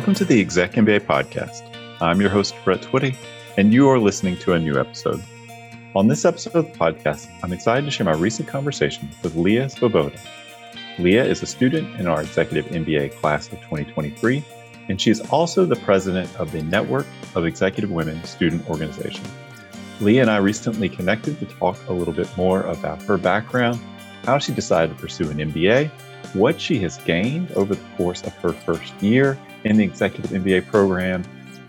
Welcome to the Exec MBA podcast. I'm your host, Brett Twitty, and you are listening to a new episode. On this episode of the podcast, I'm excited to share my recent conversation with Leah Svoboda. Leah is a student in our Executive MBA class of 2023, and she is also the president of the Network of Executive Women Student Organization. Leah and I recently connected to talk a little bit more about her background, how she decided to pursue an MBA, what she has gained over the course of her first year in the Executive MBA program,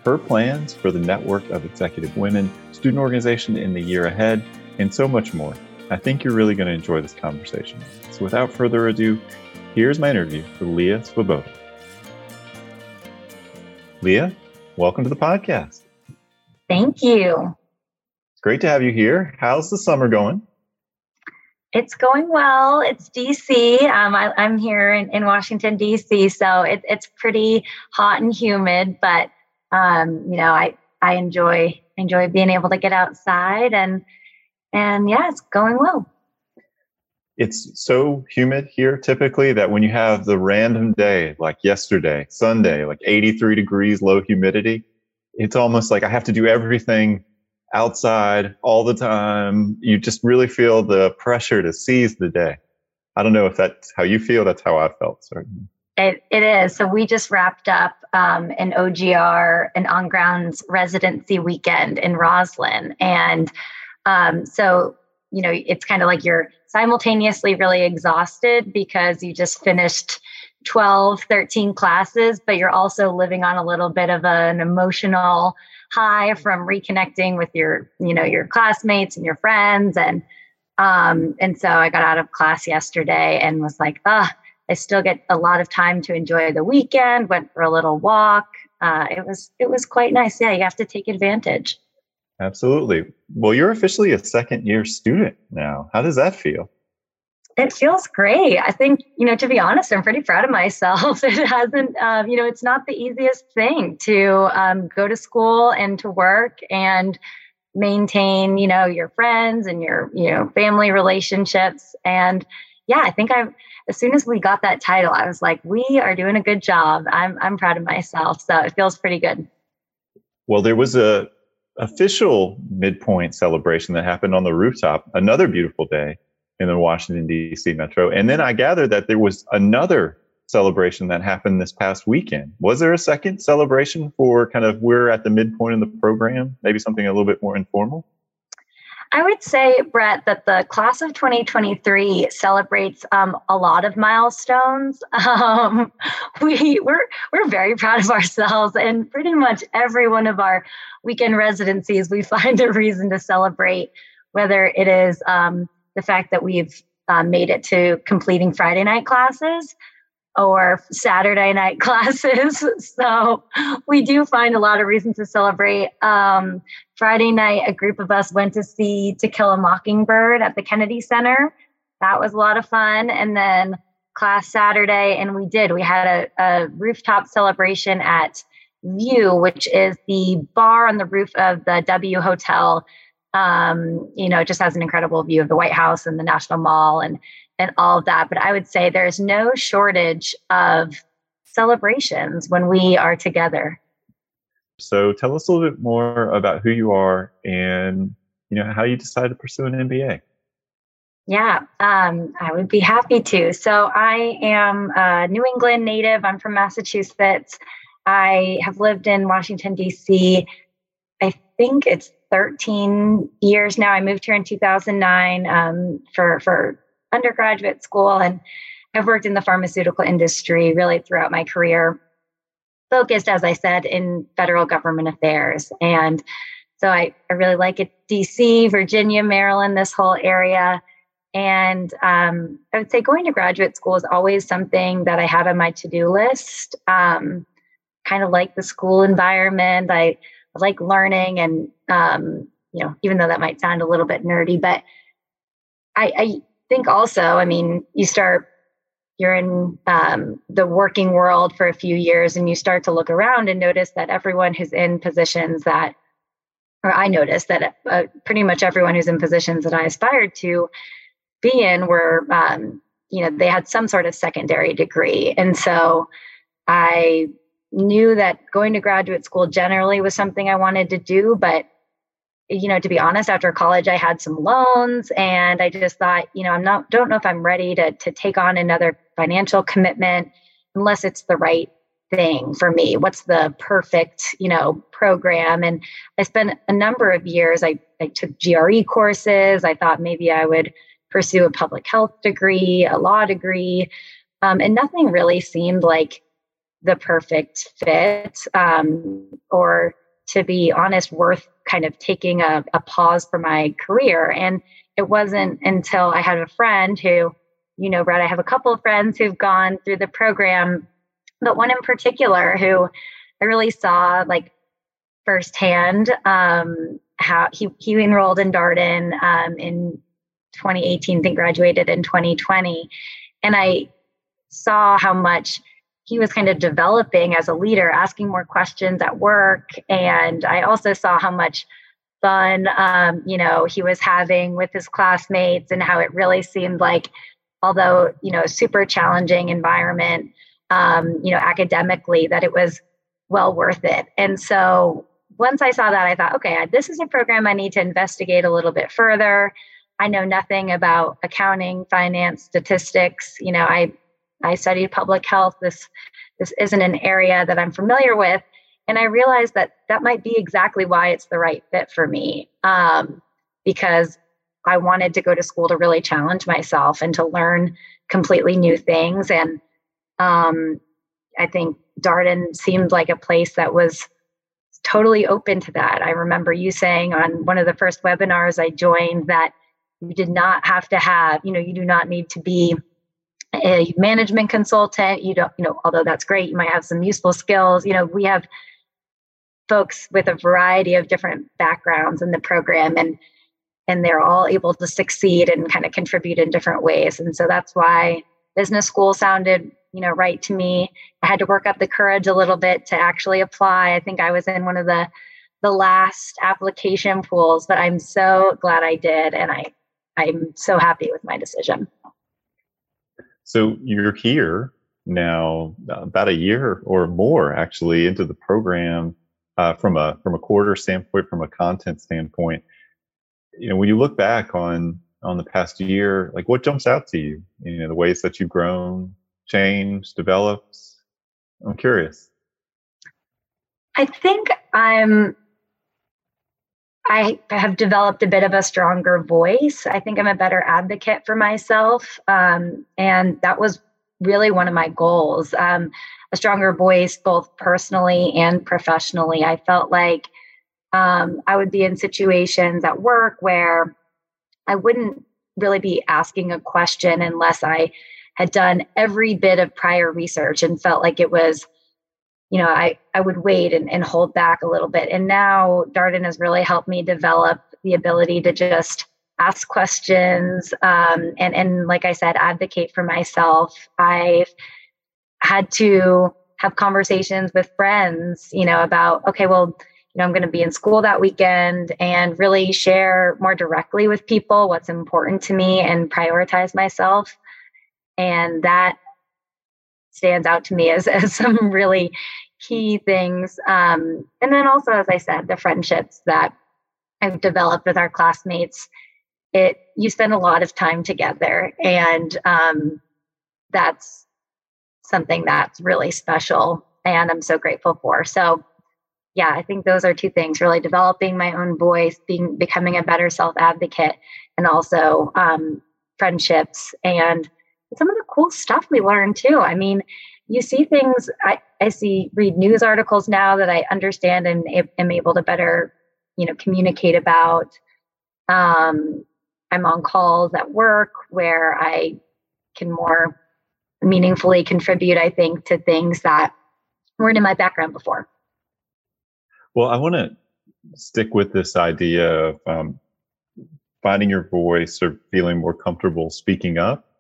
her plans for the Network of Executive Women student organization in the year ahead, and so much more. I think you're really going to enjoy this conversation. So without further ado, here's my interview with Leah Svoboda. Leah, welcome to the podcast. Thank you. It's great to have you here. How's the summer going? It's going well. It's DC. Um, I, am here in, in, Washington DC, so it, it's pretty hot and humid. But um, you know, I I enjoy enjoy being able to get outside and and yeah, it's going well. It's so humid here typically that when you have the random day like yesterday, Sunday, like 83 degrees, low humidity, it's almost like I have to do everything outside all the time. You just really feel the pressure to seize the day. I don't know if that's how you feel. That's how I felt, certainly. It, it is. So we just wrapped up um, an OGR, an on grounds residency weekend in Rosslyn. And um, so, you know, it's kind of like you're simultaneously really exhausted because you just finished 12, 13 classes, but you're also living on a little bit of an emotional high from reconnecting with your, you know, your classmates and your friends. And um, and so I got out of class yesterday and was like, ah, I still get a lot of time to enjoy the weekend. Went for a little walk. Uh, it was it was quite nice. Yeah, you have to take advantage. Absolutely. Well, you're officially a second year student now. How does that feel? It feels great. I think, you know, to be honest, I'm pretty proud of myself. It hasn't, um, you know, it's not the easiest thing to um, go to school and to work and maintain, you know, your friends and your, you know, family relationships. And yeah, I think I've, as soon as we got that title, I was like, we are doing a good job. I'm, I'm proud of myself. So it feels pretty good. Well, there was a official midpoint celebration that happened on the rooftop, another beautiful day in the Washington, D.C. metro. And then I gathered that there was another celebration that happened this past weekend. Was there a second celebration for kind of we're at the midpoint of the program, maybe something a little bit more informal? I would say, Brett, that the class of 2023 celebrates um, a lot of milestones. Um, we we're we're very proud of ourselves, and pretty much every one of our weekend residencies, we find a reason to celebrate. Whether it is um, the fact that we've uh, made it to completing Friday night classes or Saturday night classes. so we do find a lot of reasons to celebrate. Um, Friday night, a group of us went to see To Kill a Mockingbird at the Kennedy Center. That was a lot of fun. And then class Saturday, and we did. We had a, a rooftop celebration at View, which is the bar on the roof of the W Hotel um, you know, it just has an incredible view of the White House and the National Mall and and all of that. But I would say there's no shortage of celebrations when we are together. So tell us a little bit more about who you are and you know how you decided to pursue an MBA. Yeah, um, I would be happy to. So I am a New England native. I'm from Massachusetts. I have lived in Washington D.C. I think it's 13 years now. I moved here in 2009 um, for for undergraduate school, and I've worked in the pharmaceutical industry really throughout my career. Focused, as I said, in federal government affairs, and so I, I really like it. DC, Virginia, Maryland, this whole area. And um, I would say going to graduate school is always something that I have on my to do list. Um, kind of like the school environment. I Like learning and um, you know, even though that might sound a little bit nerdy, but I, I think also, I mean, you start you're in um, the working world for a few years and you start to look around and notice that everyone who's in positions that or i noticed that uh, pretty much everyone who's in positions that i aspired to be in were um, you know they had some sort of secondary degree. And so i knew that going to graduate school generally was something I wanted to do, but you know, to be honest, after college, I had some loans and I just thought, you know, I'm not, don't know if I'm ready to, to take on another financial commitment unless it's the right thing for me. What's the perfect, you know, program? And I spent a number of years, I, I took GRE courses. I thought maybe I would pursue a public health degree, a law degree. Um, and nothing really seemed like the perfect fit um, or to be honest worth kind of taking a, a pause for my career. And it wasn't until i had a friend who you know Brett i have a couple of friends who've gone through the program but one in particular who i really saw like firsthand um, how he, he enrolled in darden um, in 2018 then graduated in 2020 and i saw how much he was kind of developing as a leader, asking more questions at work. And I also saw how much fun, um, you know, he was having with his classmates and how it really seemed like, although, you know, super challenging environment, um, you know, academically, that it was well worth it. And so once I saw that, I thought, okay, this is a program I need to investigate a little bit further. I know nothing about accounting, finance, statistics. You know, I I studied public health. This this isn't an area that I'm familiar with, and I realized that that might be exactly why it's the right fit for me. Um, because I wanted to go to school to really challenge myself and to learn completely new things. And um, I think Darden seemed like a place that was totally open to that. I remember you saying on one of the first webinars I joined that you did not have to have, you know, you do not need to be a management consultant you don't you know although that's great you might have some useful skills you know we have folks with a variety of different backgrounds in the program and and they're all able to succeed and kind of contribute in different ways. And so that's why business school sounded you know right to me. I had to work up the courage a little bit to actually apply. I think i was in one of the the last application pools but i'm so glad i did and i i'm so happy with my decision so you're here now, uh, about a year or more actually into the program uh, from a from a quarter standpoint, from a content standpoint. You know, when you look back on on the past year, like what jumps out to you? You know, the ways that you've grown, changed, developed. I'm curious. I think I'm I have developed a bit of a stronger voice. I think I'm a better advocate for myself. Um, and that was really one of my goals um, a stronger voice, both personally and professionally. I felt like um, I would be in situations at work where I wouldn't really be asking a question unless I had done every bit of prior research and felt like it was you know, I, I would wait and, and hold back a little bit. And now Darden has really helped me develop the ability to just ask questions um, and, and, like I said, advocate for myself. I've had to have conversations with friends, you know, about, okay, well, you know, I'm going to be in school that weekend and really share more directly with people what's important to me and prioritize myself. And that stands out to me as, as some really key things. Um, and then also, as I said, the friendships that I've developed with our classmates. It you spend a lot of time together, and um, that's something that's really special, and I'm so grateful for. So, yeah, I think those are two things: really developing my own voice, being becoming a better self advocate, and also um, friendships and some of the cool stuff we learn too. I mean, you see things I, I see read news articles now that I understand and am able to better, you know, communicate about. Um, I'm on calls at work where I can more meaningfully contribute, I think, to things that weren't in my background before. Well, I want to stick with this idea of um, finding your voice or feeling more comfortable speaking up.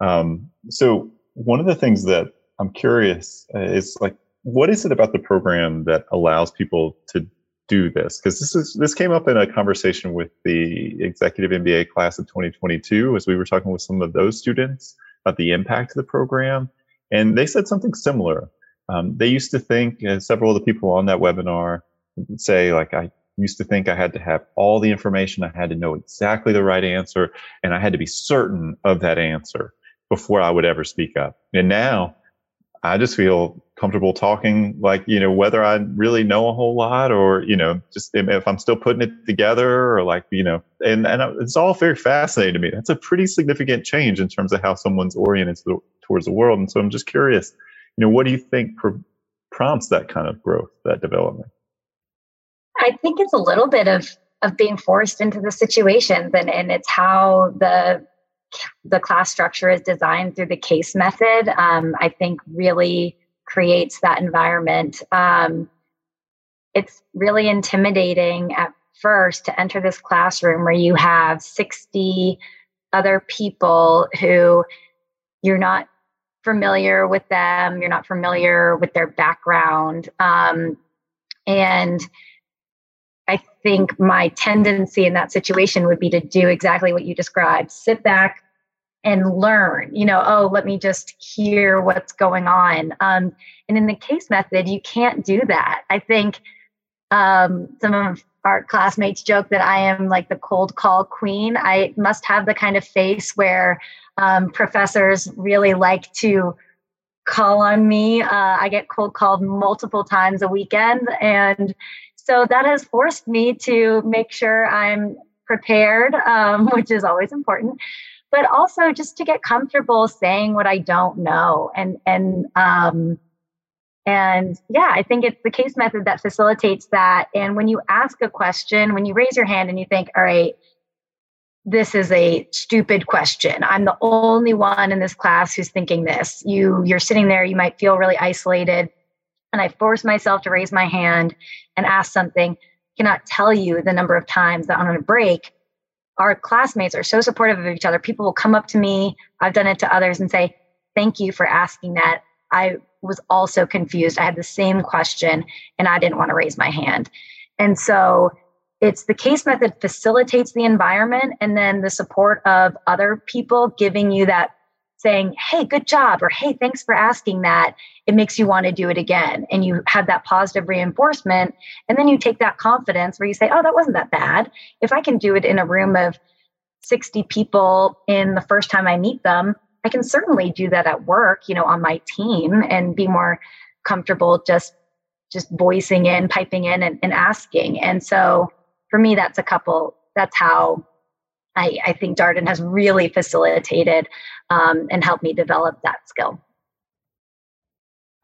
Um, so, one of the things that I'm curious uh, is like, what is it about the program that allows people to do this? Because this is this came up in a conversation with the executive MBA class of 2022 as we were talking with some of those students about the impact of the program, and they said something similar. um, they used to think, uh, several of the people on that webinar say, like, I used to think I had to have all the information, I had to know exactly the right answer, and I had to be certain of that answer before I would ever speak up. And now I just feel comfortable talking, like, you know, whether I really know a whole lot or, you know, just if I'm still putting it together or like, you know, and, and it's all very fascinating to me. That's a pretty significant change in terms of how someone's oriented towards the world. And so I'm just curious, you know, what do you think pr- prompts that kind of growth, that development? I think it's a little bit of of being forced into the situations and, and it's how the the class structure is designed through the case method, um, I think really creates that environment. Um, it's really intimidating at first to enter this classroom where you have 60 other people who you're not familiar with them, you're not familiar with their background. Um, and I think my tendency in that situation would be to do exactly what you described sit back and learn, you know, oh, let me just hear what's going on. Um, and in the case method, you can't do that. I think um, some of our classmates joke that I am like the cold call queen. I must have the kind of face where um, professors really like to call on me. Uh, I get cold called multiple times a weekend. And so that has forced me to make sure I'm prepared, um, which is always important, but also just to get comfortable saying what I don't know. And, and, um, and yeah, I think it's the case method that facilitates that. And when you ask a question, when you raise your hand and you think, all right, this is a stupid question. I'm the only one in this class who's thinking this. You you're sitting there, you might feel really isolated and I force myself to raise my hand and ask something, cannot tell you the number of times that on a break, our classmates are so supportive of each other. People will come up to me, I've done it to others, and say, Thank you for asking that. I was also confused. I had the same question and I didn't want to raise my hand. And so it's the case method facilitates the environment and then the support of other people giving you that saying, Hey, good job, or Hey, thanks for asking that, it makes you want to do it again. And you have that positive reinforcement. And then you take that confidence where you say, Oh, that wasn't that bad. If I can do it in a room of 60 people in the first time I meet them, I can certainly do that at work, you know, on my team and be more comfortable just just voicing in, piping in and, and asking. And so for me, that's a couple, that's how I, I think Darden has really facilitated um, and helped me develop that skill.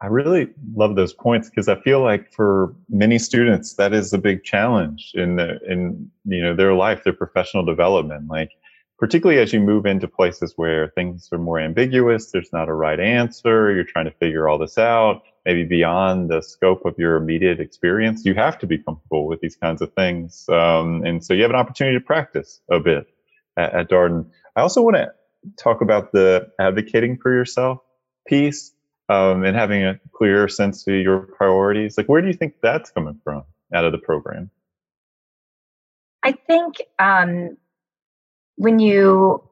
I really love those points because I feel like for many students that is a big challenge in the in you know their life, their professional development. Like particularly as you move into places where things are more ambiguous, there's not a right answer, you're trying to figure all this out, maybe beyond the scope of your immediate experience, you have to be comfortable with these kinds of things. Um, and so you have an opportunity to practice a bit at, at Darden. I also want to talk about the advocating for yourself piece um, and having a clear sense of your priorities. Like, where do you think that's coming from out of the program? I think um, when you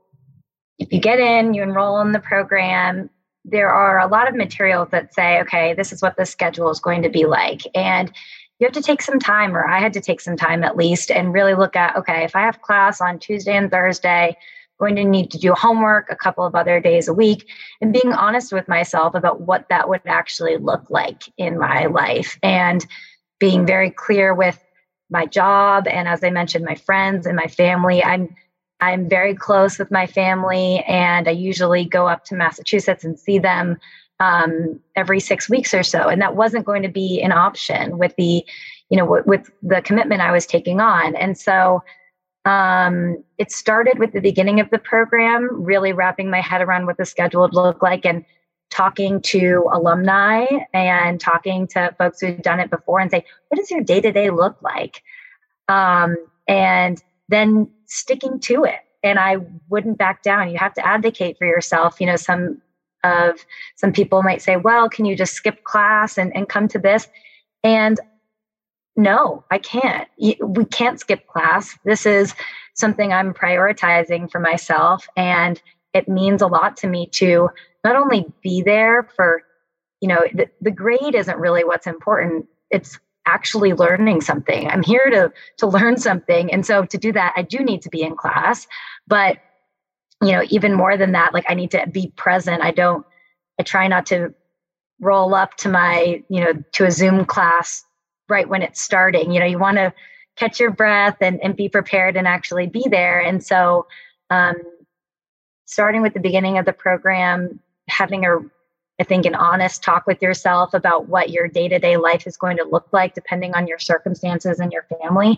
if you get in, you enroll in the program, there are a lot of materials that say, okay, this is what the schedule is going to be like. And you have to take some time, or I had to take some time at least, and really look at okay, if I have class on Tuesday and Thursday, I'm going to need to do homework a couple of other days a week, and being honest with myself about what that would actually look like in my life, and being very clear with my job and as I mentioned, my friends and my family. I'm I'm very close with my family, and I usually go up to Massachusetts and see them um, every six weeks or so. And that wasn't going to be an option with the, you know, w- with the commitment I was taking on. And so um, it started with the beginning of the program, really wrapping my head around what the schedule would look like and talking to alumni and talking to folks who've done it before and say, what does your day to day look like? Um, and then sticking to it. And I wouldn't back down. You have to advocate for yourself. You know, some of some people might say, well, can you just skip class and, and come to this? And no, I can't. We can't skip class. This is something I'm prioritizing for myself. And it means a lot to me to not only be there for you know the, the grade isn't really what's important it's actually learning something i'm here to to learn something and so to do that i do need to be in class but you know even more than that like i need to be present. I don't i try not to roll up to my you know to a zoom class right when it's starting. You know you want to catch your breath and, and be prepared and actually be there. And so um, starting with the beginning of the program having a I think an honest talk with yourself about what your day to day life is going to look like, depending on your circumstances and your family,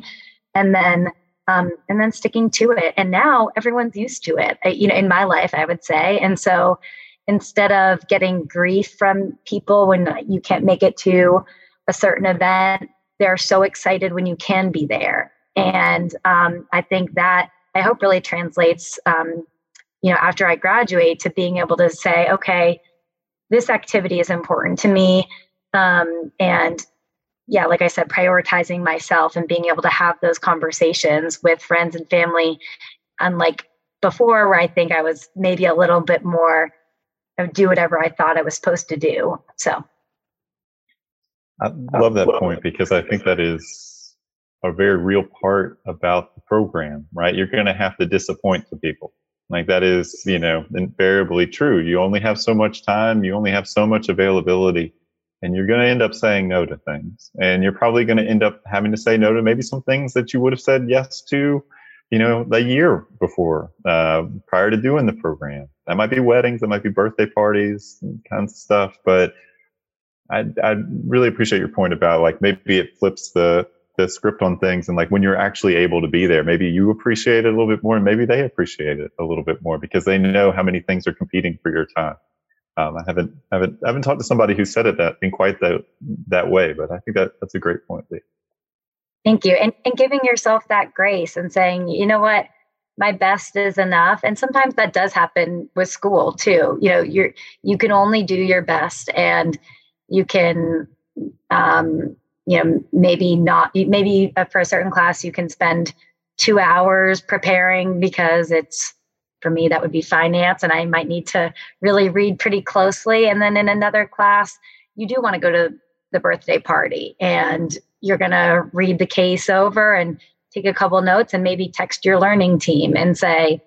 and then um, and then sticking to it. And now everyone's used to it. I, you know, in my life, I would say. And so instead of getting grief from people when you can't make it to a certain event, they're so excited when you can be there. And um, I think that I hope really translates, um, you know, after I graduate to being able to say, okay this activity is important to me. Um, and yeah, like I said, prioritizing myself and being able to have those conversations with friends and family, unlike before, where I think I was maybe a little bit more do whatever I thought I was supposed to do. So I love that point because I think that is a very real part about the program, right? You're going to have to disappoint the people. Like that is, you know, invariably true. You only have so much time, you only have so much availability, and you're going to end up saying no to things. And you're probably going to end up having to say no to maybe some things that you would have said yes to, you know, the year before, uh, prior to doing the program. That might be weddings, that might be birthday parties, kinds of stuff. But I, I really appreciate your point about like maybe it flips the the script on things and like when you're actually able to be there maybe you appreciate it a little bit more and maybe they appreciate it a little bit more because they know how many things are competing for your time um, I haven't haven't I haven't talked to somebody who said it that in quite that that way, but I think that that's a great point. Lee. Thank you, and and giving yourself that grace and saying, you know what, my best is enough, and sometimes that does happen with school too. You know, you're you can only do your best, and you can um, you know maybe not maybe for a certain class you can spend two hours preparing because it's for me that would be finance and i might need to really read pretty closely. And then in another class you do want to go to the birthday party and you're going to read the case over and take a couple notes and maybe text your learning team and say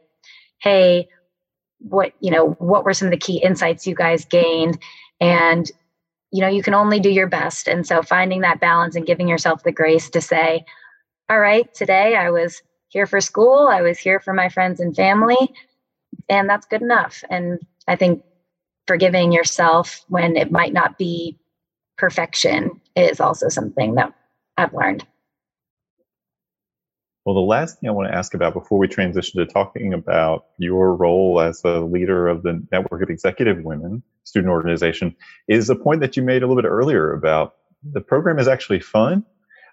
hey what you know what were some of the key insights you guys gained? And you know you can only do your best. And so finding that balance and giving yourself the grace to say all right today i was here for school. I was here for my friends and family and that's good enough. And i think forgiving yourself when it might not be perfection is also something that i've learned. Well, the last thing I want to ask about before we transition to talking about your role as a leader of the Network of Executive Women student organization is a point that you made a little bit earlier about the program is actually fun.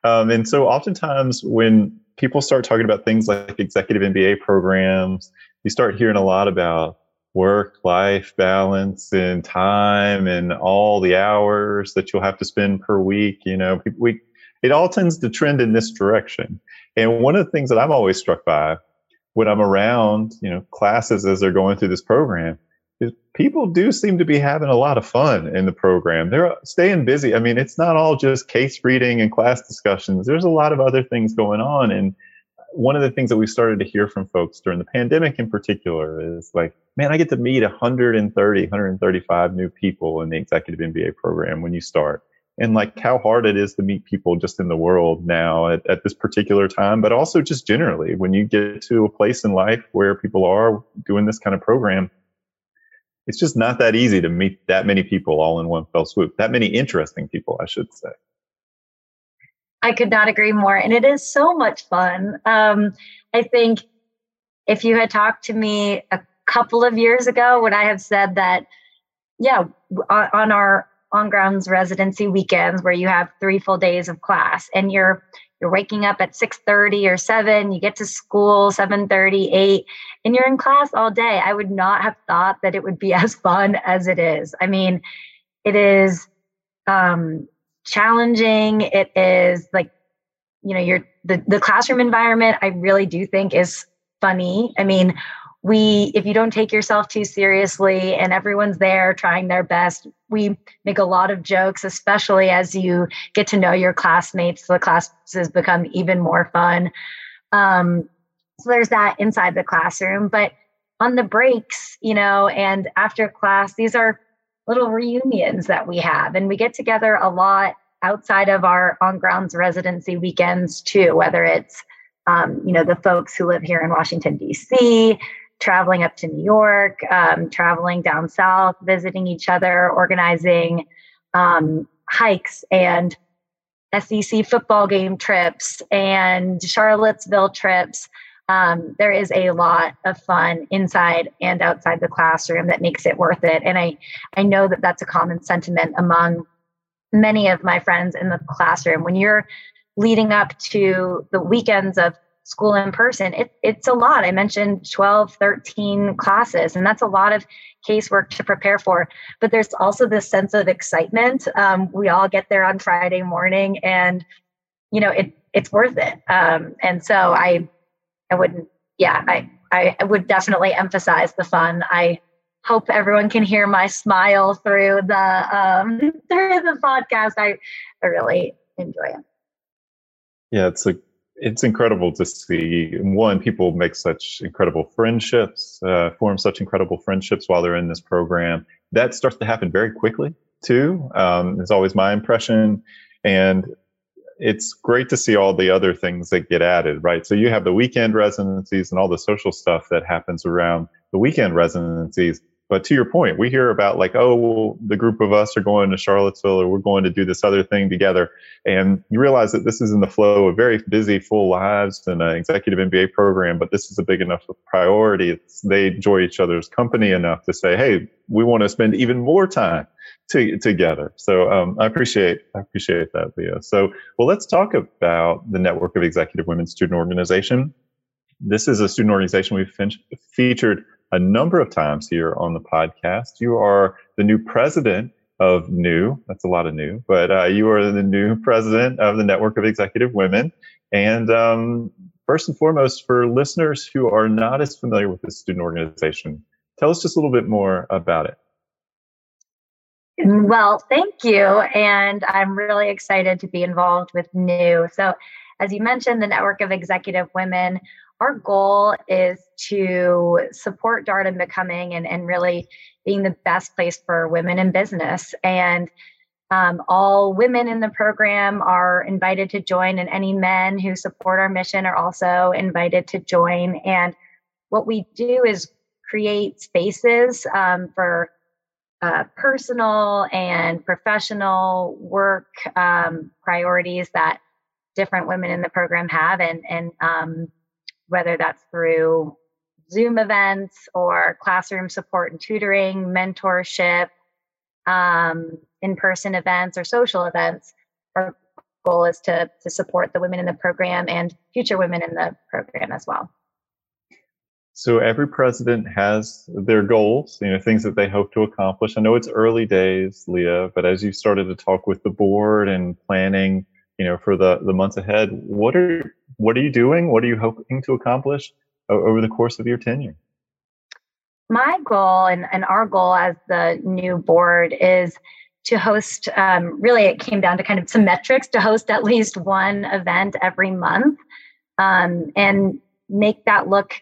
Um, and so, oftentimes, when people start talking about things like executive MBA programs, you start hearing a lot about work life balance and time and all the hours that you'll have to spend per week. You know, we, it all tends to trend in this direction. And one of the things that I'm always struck by when I'm around, you know, classes as they're going through this program people do seem to be having a lot of fun in the program. They're staying busy. I mean, it's not all just case reading and class discussions. There's a lot of other things going on. And one of the things that we started to hear from folks during the pandemic in particular is like, man, I get to meet 130, 135 new people in the executive MBA program when you start and like how hard it is to meet people just in the world now at, at, this particular time, but also just generally when you get to a place in life where people are doing this kind of program, it's just not that easy to meet that many people all in one fell swoop. That many interesting people, I should say. I could not agree more. And it is so much fun. Um, I think if you had talked to me a couple of years ago, would I have said that, yeah, on, on our on grounds residency weekends where you have three full days of class and you're you're waking up at 6:30 or 7 you get to school 7:30 8 and you're in class all day. I would not have thought that it would be as fun as it is. I mean it is um challenging. It is like you know you're the the classroom environment i really do think is funny. I mean we if you don't take yourself too seriously and everyone's there trying their best we make a lot of jokes, especially as you get to know your classmates. The classes become even more fun. Um, so there's that inside the classroom. But on the breaks, you know, and after class, these are little reunions that we have. And we get together a lot outside of our on grounds residency weekends too, whether it's, um, you know, the folks who live here in Washington, D.C., traveling up to New York, um, traveling down south, visiting each other, organizing um, hikes and SEC football game trips and Charlottesville trips um, there is a lot of fun inside and outside the classroom that makes it worth it. And I, I know that that's a common sentiment among many of my friends in the classroom. When you're leading up to the weekends of school in person, it, it's a lot. I mentioned 12, 13 classes, and that's a lot of casework to prepare for. But there's also this sense of excitement. Um, we all get there on Friday morning, and you know it it's worth it. Um, and so I I wouldn't, yeah, I, I would definitely emphasize the fun. I hope everyone can hear my smile through the um, through the podcast. I, I really enjoy it. Yeah, it's like it's incredible to see one people make such incredible friendships, uh, form such incredible friendships while they're in this program. That starts to happen very quickly too. Um, always my impression, and it's great to see all the other things that get added, right? So you have the weekend residencies and all the social stuff that happens around the weekend residencies. But to your point, we hear about like, oh, well, the group of us are going to Charlottesville or we're going to do this other thing together. And you realize that this is in the flow of very busy, full lives and an executive MBA program, but this is a big enough priority. It's, they enjoy each other's company enough to say, hey, we want to spend even more time to, together. So um, I appreciate I appreciate that, Leah. So well, let's talk about the Network of Executive Women Student Organization. This is a student organization we've featured a number of times here on the podcast. You are the new president of new. That's a lot of new, but uh, you are the new president of the Network of Executive Women. And um, first and foremost, for listeners who are not as familiar with this student organization, tell us just a little bit more about it. Well, thank you. And I'm really excited to be involved with New. So, as you mentioned, the Network of Executive Women, our goal is to support Darden becoming and, and really being the best place for women in business. And um, all women in the program are invited to join, and any men who support our mission are also invited to join. And what we do is create spaces um, for uh, personal and professional work um, priorities that different women in the program have, and and um, whether that's through Zoom events or classroom support and tutoring, mentorship, um, in-person events or social events. Our goal is to to support the women in the program and future women in the program as well. So every president has their goals, you know, things that they hope to accomplish. I know it's early days, Leah, but as you started to talk with the board and planning, you know, for the the months ahead, what are what are you doing? What are you hoping to accomplish over the course of your tenure? My goal and, and our goal as the new board is to host um, really it came down to kind of some metrics to host at least one event every month um, and make that look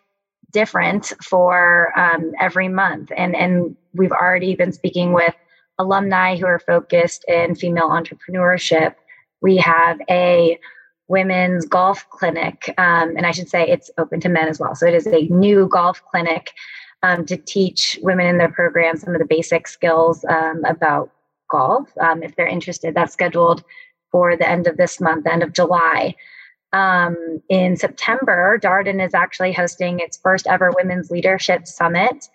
different for um, every month. And, and we've already been speaking with alumni who are focused in female entrepreneurship. We have a women's golf clinic, um, and I should say it's open to men as well. So it is a new golf clinic um, to teach women in their program some of the basic skills um, about golf. Um, if they're interested, that's scheduled for the end of this month, end of July. Um, in September, Darden is actually hosting its first ever Women's Leadership Summit,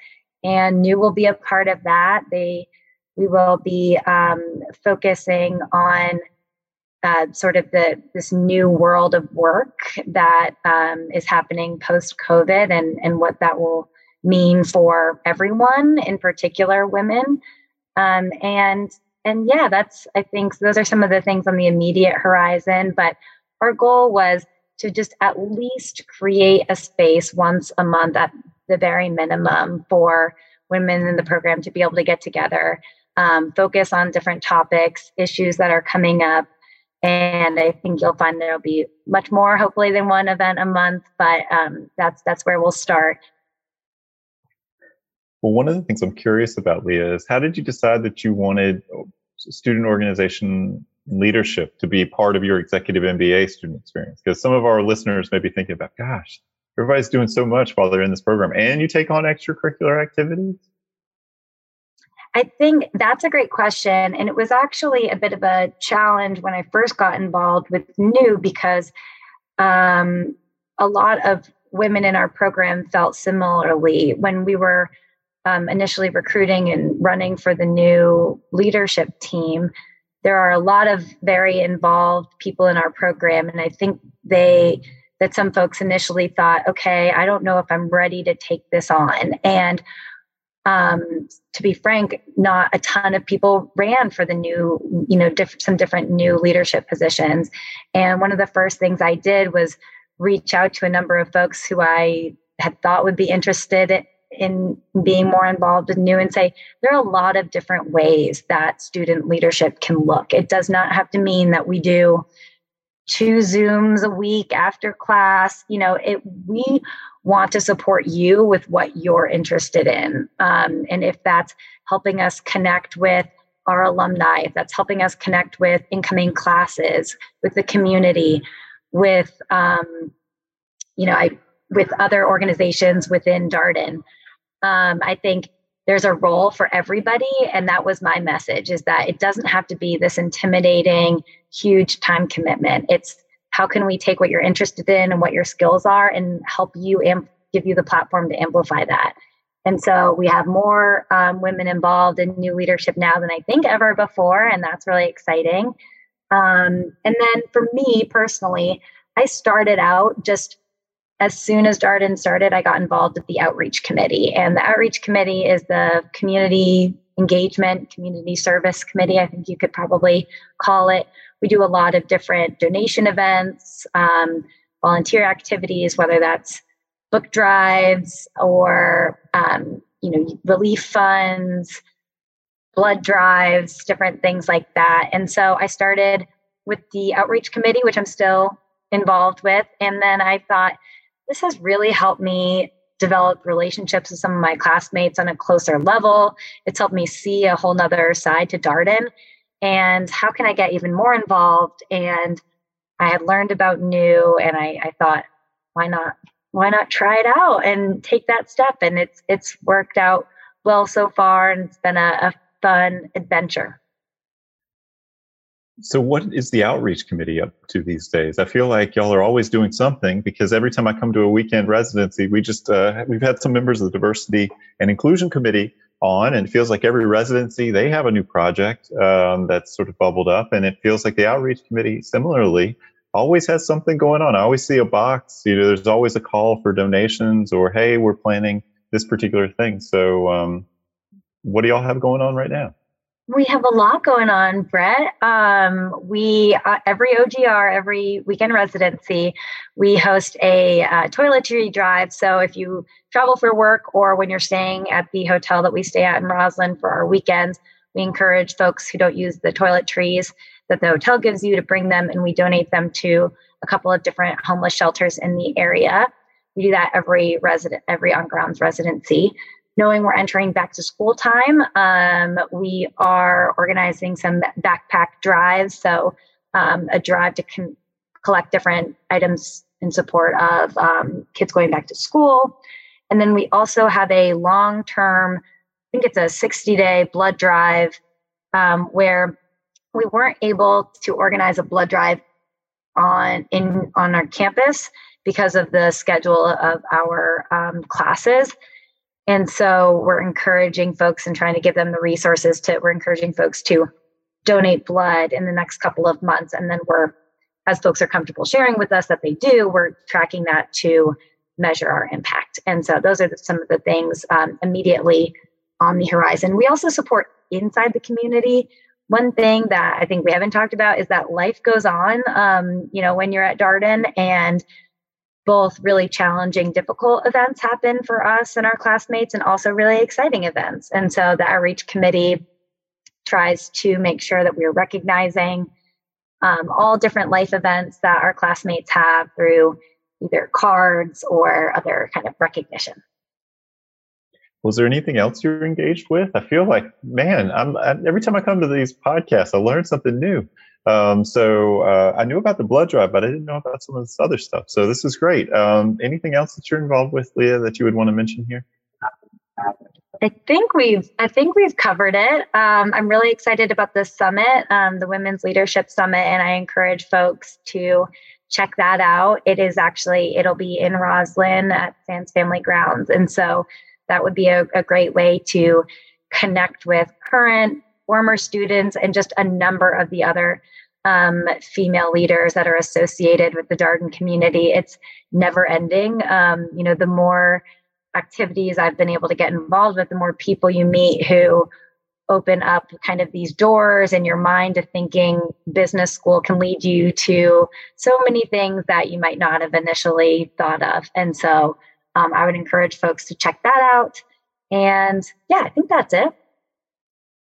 and New will be a part of that. They we will be um, focusing on uh, sort of the this new world of work that um, is happening post COVID, and and what that will mean for everyone, in particular women. Um, and and yeah, that's I think those are some of the things on the immediate horizon, but our goal was to just at least create a space once a month at the very minimum for women in the program to be able to get together um, focus on different topics, issues that are coming up. And I think you'll find there'll be much more, hopefully, than one event a month. But um, that's that's where we'll start. Well, one of the things I'm curious about, Leah, is how did you decide that you wanted student organization leadership to be part of your executive MBA student experience? Because some of our listeners may be thinking about, gosh, everybody's doing so much while they're in this program, and you take on extracurricular activities. I think that's a great question. And it was actually a bit of a challenge when I first got involved with new because um, a lot of women in our program felt similarly when we were um, initially recruiting and running for the new leadership team. There are a lot of very involved people in our program, and I think they that some folks initially thought, okay, I don't know if I'm ready to take this on. And um, to be frank, not a ton of people ran for the new, you know, diff- some different new leadership positions. And one of the first things I did was reach out to a number of folks who I had thought would be interested in being more involved in new and say there are a lot of different ways that student leadership can look. It does not have to mean that we do two zooms a week after class you know it we want to support you with what you're interested in. Um, and if that's helping us connect with our alumni if that's helping us connect with incoming classes with the community with um, you know I, with other organizations within darden um, i think there's a role for everybody. And that was my message is that it doesn't have to be this intimidating huge time commitment. It's how can we take what you're interested in and what your skills are and help you and give you the platform to amplify that and so we have more um, women involved in new leadership now than i think ever before and that's really exciting um, and then for me personally i started out just as soon as Darden started, I got involved with the outreach committee. And the outreach committee is the community engagement, community service committee, I think you could probably call it. We do a lot of different donation events, um, volunteer activities, whether that's book drives or um, you know relief funds blood drives different things like that. And so i started with the outreach committee which i'm still involved with. And then i thought this has really helped me develop relationships with some of my classmates on a closer level. It's helped me see a whole nother side to Darden and how can I get even more involved? And I had learned about new and I, I thought, why not? Why not try it out and take that step? And it's it's worked out well so far and it's been a, a fun adventure. So, what is the outreach committee up to these days? I feel like y'all are always doing something because every time I come to a weekend residency, we just uh, we've had some members of the diversity and inclusion committee on, and it feels like every residency they have a new project um, that's sort of bubbled up, and it feels like the outreach committee similarly always has something going on. I always see a box. You know, there's always a call for donations, or hey, we're planning this particular thing. So, um, what do y'all have going on right now? We have a lot going on, Brett. Um, we uh, every OGR, every weekend residency, we host a uh, toiletry drive. So if you travel for work or when you're staying at the hotel that we stay at in Rosslyn for our weekends, we encourage folks who don't use the toiletries that the hotel gives you to bring them, and we donate them to a couple of different homeless shelters in the area. We do that every resident, every on grounds residency knowing we're entering back to school time, um, we are organizing some backpack drives. So, um, a drive to con- collect different items in support of um, kids going back to school. And then we also have a long term, I think it's a 60 day blood drive um, where we weren't able to organize a blood drive on in on our campus because of the schedule of our um, classes and so we're encouraging folks and trying to give them the resources to, we're encouraging folks to donate blood in the next couple of months. And then we're, as folks are comfortable sharing with us that they do, we're tracking that to measure our impact. And so those are some of the things um, immediately on the horizon. We also support inside the community. One thing that I think we haven't talked about is that life goes on, um, you know, when you're at Darden and both really challenging, difficult events happen for us and our classmates, and also really exciting events. And so the outreach committee tries to make sure that we're recognizing um, all different life events that our classmates have through either cards or other kind of recognition. Was there anything else you're engaged with? I feel like, man, I'm I, every time I come to these podcasts, I learn something new. Um, so uh, I knew about the blood drive, but I didn't know about some of this other stuff. So this is great. Um, anything else that you're involved with, Leah, that you would want to mention here? I think we've I think we've covered it. Um, I'm really excited about this summit, um, the Women's Leadership Summit, and I encourage folks to check that out. It is actually it'll be in Rosslyn at Sands Family Grounds, and so that would be a, a great way to connect with current, former students, and just a number of the other um, female leaders that are associated with the Darden community. It's never ending. Um, you know, the more activities I've been able to get involved with, the more people you meet who open up kind of these doors in your mind to thinking business school can lead you to so many things that you might not have initially thought of. And so um, I would encourage folks to check that out. And yeah, I think that's it.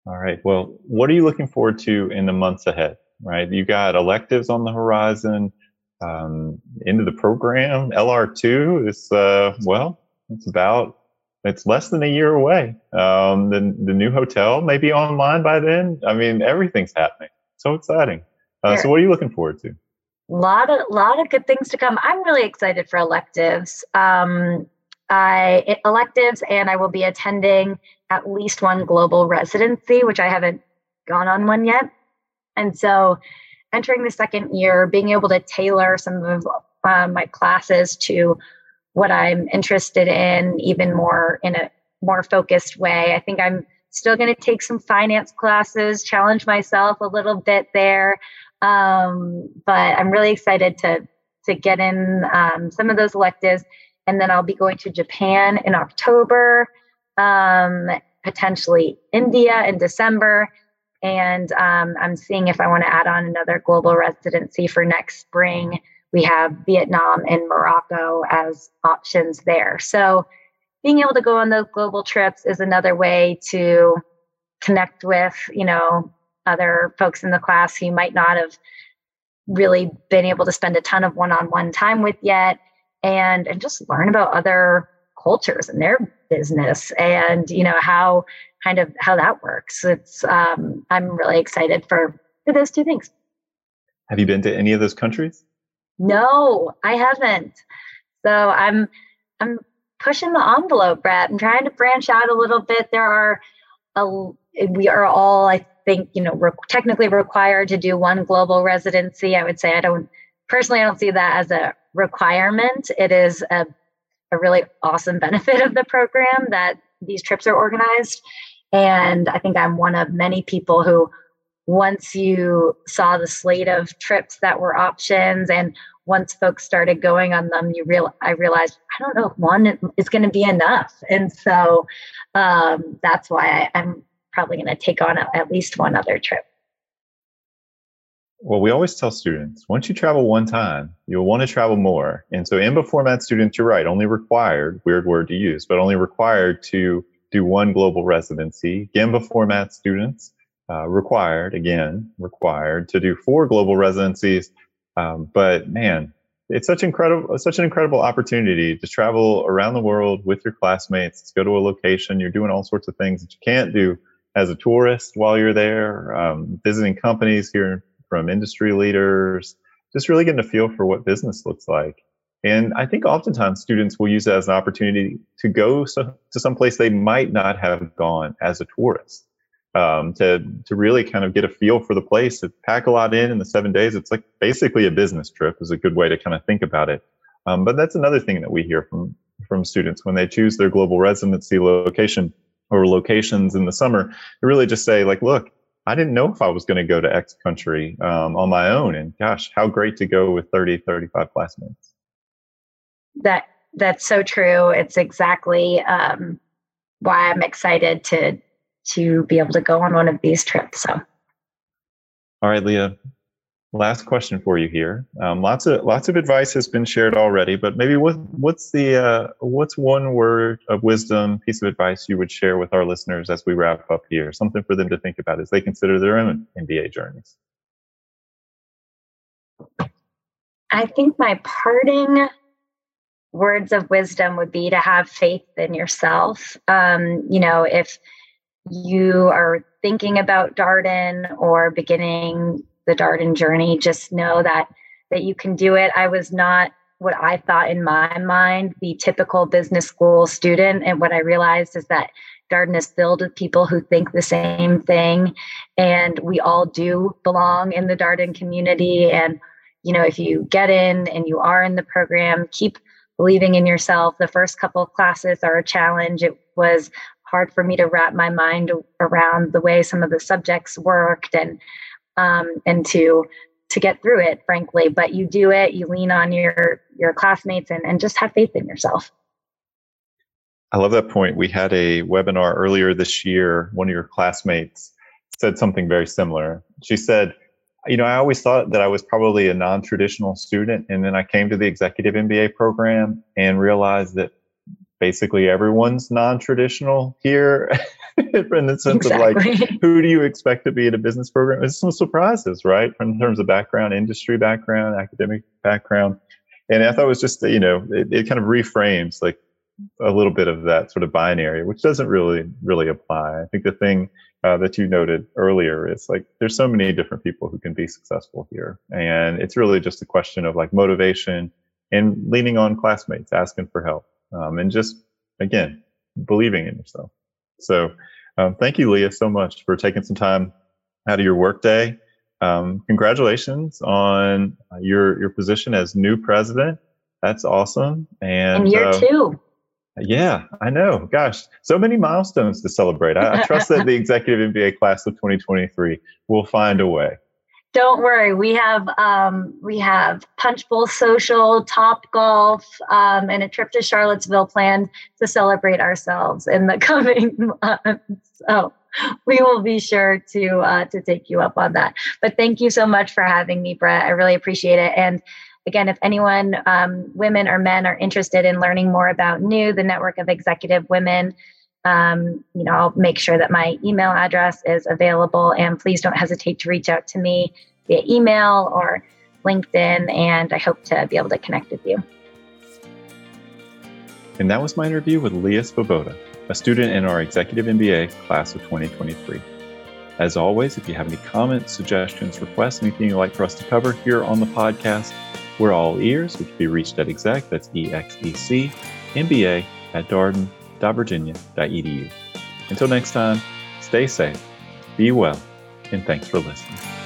All right. Well, what are you looking forward to in the months ahead? Right. You got electives on the horizon, um, into the program. LR2 is, uh, well, it's about it's less than a year away. Um, the the new hotel may be online by then. I mean, everything's happening. So exciting. Uh, so, what are you looking forward to? A lot of lot of good things to come. I'm really excited for electives. Um, I electives, and I will be attending at least one global residency, which I haven't gone on one yet. And so, entering the second year, being able to tailor some of uh, my classes to what I'm interested in even more in a more focused way. I think I'm still going to take some finance classes, challenge myself a little bit there. Um, but I'm really excited to to get in um, some of those electives, and then I'll be going to Japan in October, um, potentially India in December, and um, I'm seeing if I want to add on another global residency for next spring we have Vietnam and Morocco as options there. So being able to go on those global trips is another way to connect with, you know, other folks in the class who might not have really been able to spend a ton of one-on-one time with yet and and just learn about other cultures and their business and you know how kind of how that works it's um i'm really excited for for those two things have you been to any of those countries no, I haven't. So I'm I'm pushing the envelope, Brett. I'm trying to branch out a little bit. There are a, we are all, I think, you know, re- technically required to do one global residency. I would say I don't personally I don't see that as a requirement. It is a a really awesome benefit of the program that these trips are organized. And I think I'm one of many people who once you saw the slate of trips that were options and once folks started going on them you real i realized i don't know if one is going to be enough and so um, that's why I, am probably going to take on a, at least one other trip well we always tell students once you travel one time you'll want to travel more and so IMBA format students you're right only required weird word to use but only required to do one global residency GAMBA format students uh, required, again, required to do four global residencies. Um, but man, it's such incredible, such an incredible opportunity to travel around the world with your classmates, go to a location. You're doing all sorts of things that you can't do as a tourist while you're there, um, visiting companies, hearing from industry leaders, just really getting a feel for what business looks like. And I think oftentimes students will use that as an opportunity to go so, to some place they might not have gone as a tourist um, to to really kind of get a feel for the place. To pack a lot in in the seven days. It's like basically a business trip. Is a good way to kind of think about it. Um, but that's another thing that we hear from from students when they choose their global residency location or locations in the summer. They really just say like, look. I didn't know if I was going to go to X country um, on my own. And gosh, how great to go with 30, 35 classmates. That that's so true. It's exactly um, why I'm excited to to be able to go on one of these trips. So, all right, Leah, last question for you here. Um, lots of lots of advice has been shared already, but maybe what what's the uh, what's one word of wisdom, piece of advice you would share with our listeners as we wrap up here? Something for them to think about as they consider their own MBA journeys. I think my parting words of wisdom would be to have faith in yourself. Um, you know, if you are thinking about Darden or beginning the Darden journey, just know that that you can do it. I was not what I thought in my mind the typical business school student, and what I realized is that Darden is filled with people who think the same thing, and we all do belong in the Darden community. And you know, if you get in and you are in the program, keep believing in yourself. The first couple of classes are a challenge. It was hard for me to wrap my mind around the way some of the subjects worked and um, and to to get through it frankly but you do it you lean on your your classmates and, and just have faith in yourself. I love that point. We had a webinar earlier this year. One of your classmates said something very similar. She said you know i always thought that i was probably a non-traditional student and then i came to the executive mba program and realized that basically everyone's non-traditional here in the sense exactly. of like who do you expect to be in a business program? It's some surprises right? In terms of background industry background academic background. And i thought it was just you know it, it kind of reframes like a little bit of that sort of binary which doesn't really really apply. I think the thing uh, that you noted earlier is like there's so many different people who can be successful here. And it's really just a question of like motivation and leaning on classmates asking for help um, and just again believing in yourself. So, um, thank you, Leah, so much for taking some time out of your workday. Um, congratulations on your your position as new president. That's awesome. And, and year uh, two. Yeah, I know. Gosh, so many milestones to celebrate. I, I trust that the executive MBA class of 2023 will find a way don't worry. We have um, we have punch bowl social Topgolf um, and a trip to charlottesville planned to celebrate ourselves in the coming months. So we will be sure to uh, to take you up on that. But thank you so much for having me brett. I really appreciate it. And again if anyone um, women or men are interested in learning more about new the network of executive women um, you know, I'll make sure that my email address is available and please don't hesitate to reach out to me via email or LinkedIn. And I hope to be able to connect with you. And that was my interview with Leah Svoboda, a student in our Executive MBA class of 2023. As always, if you have any comments, suggestions, requests, anything you'd like for us to cover here on the podcast, we're all ears. We can be reached at exec, that's E-X-E-C, MBA at Darden virginia.edu. Until next time, stay safe, be well, and thanks for listening.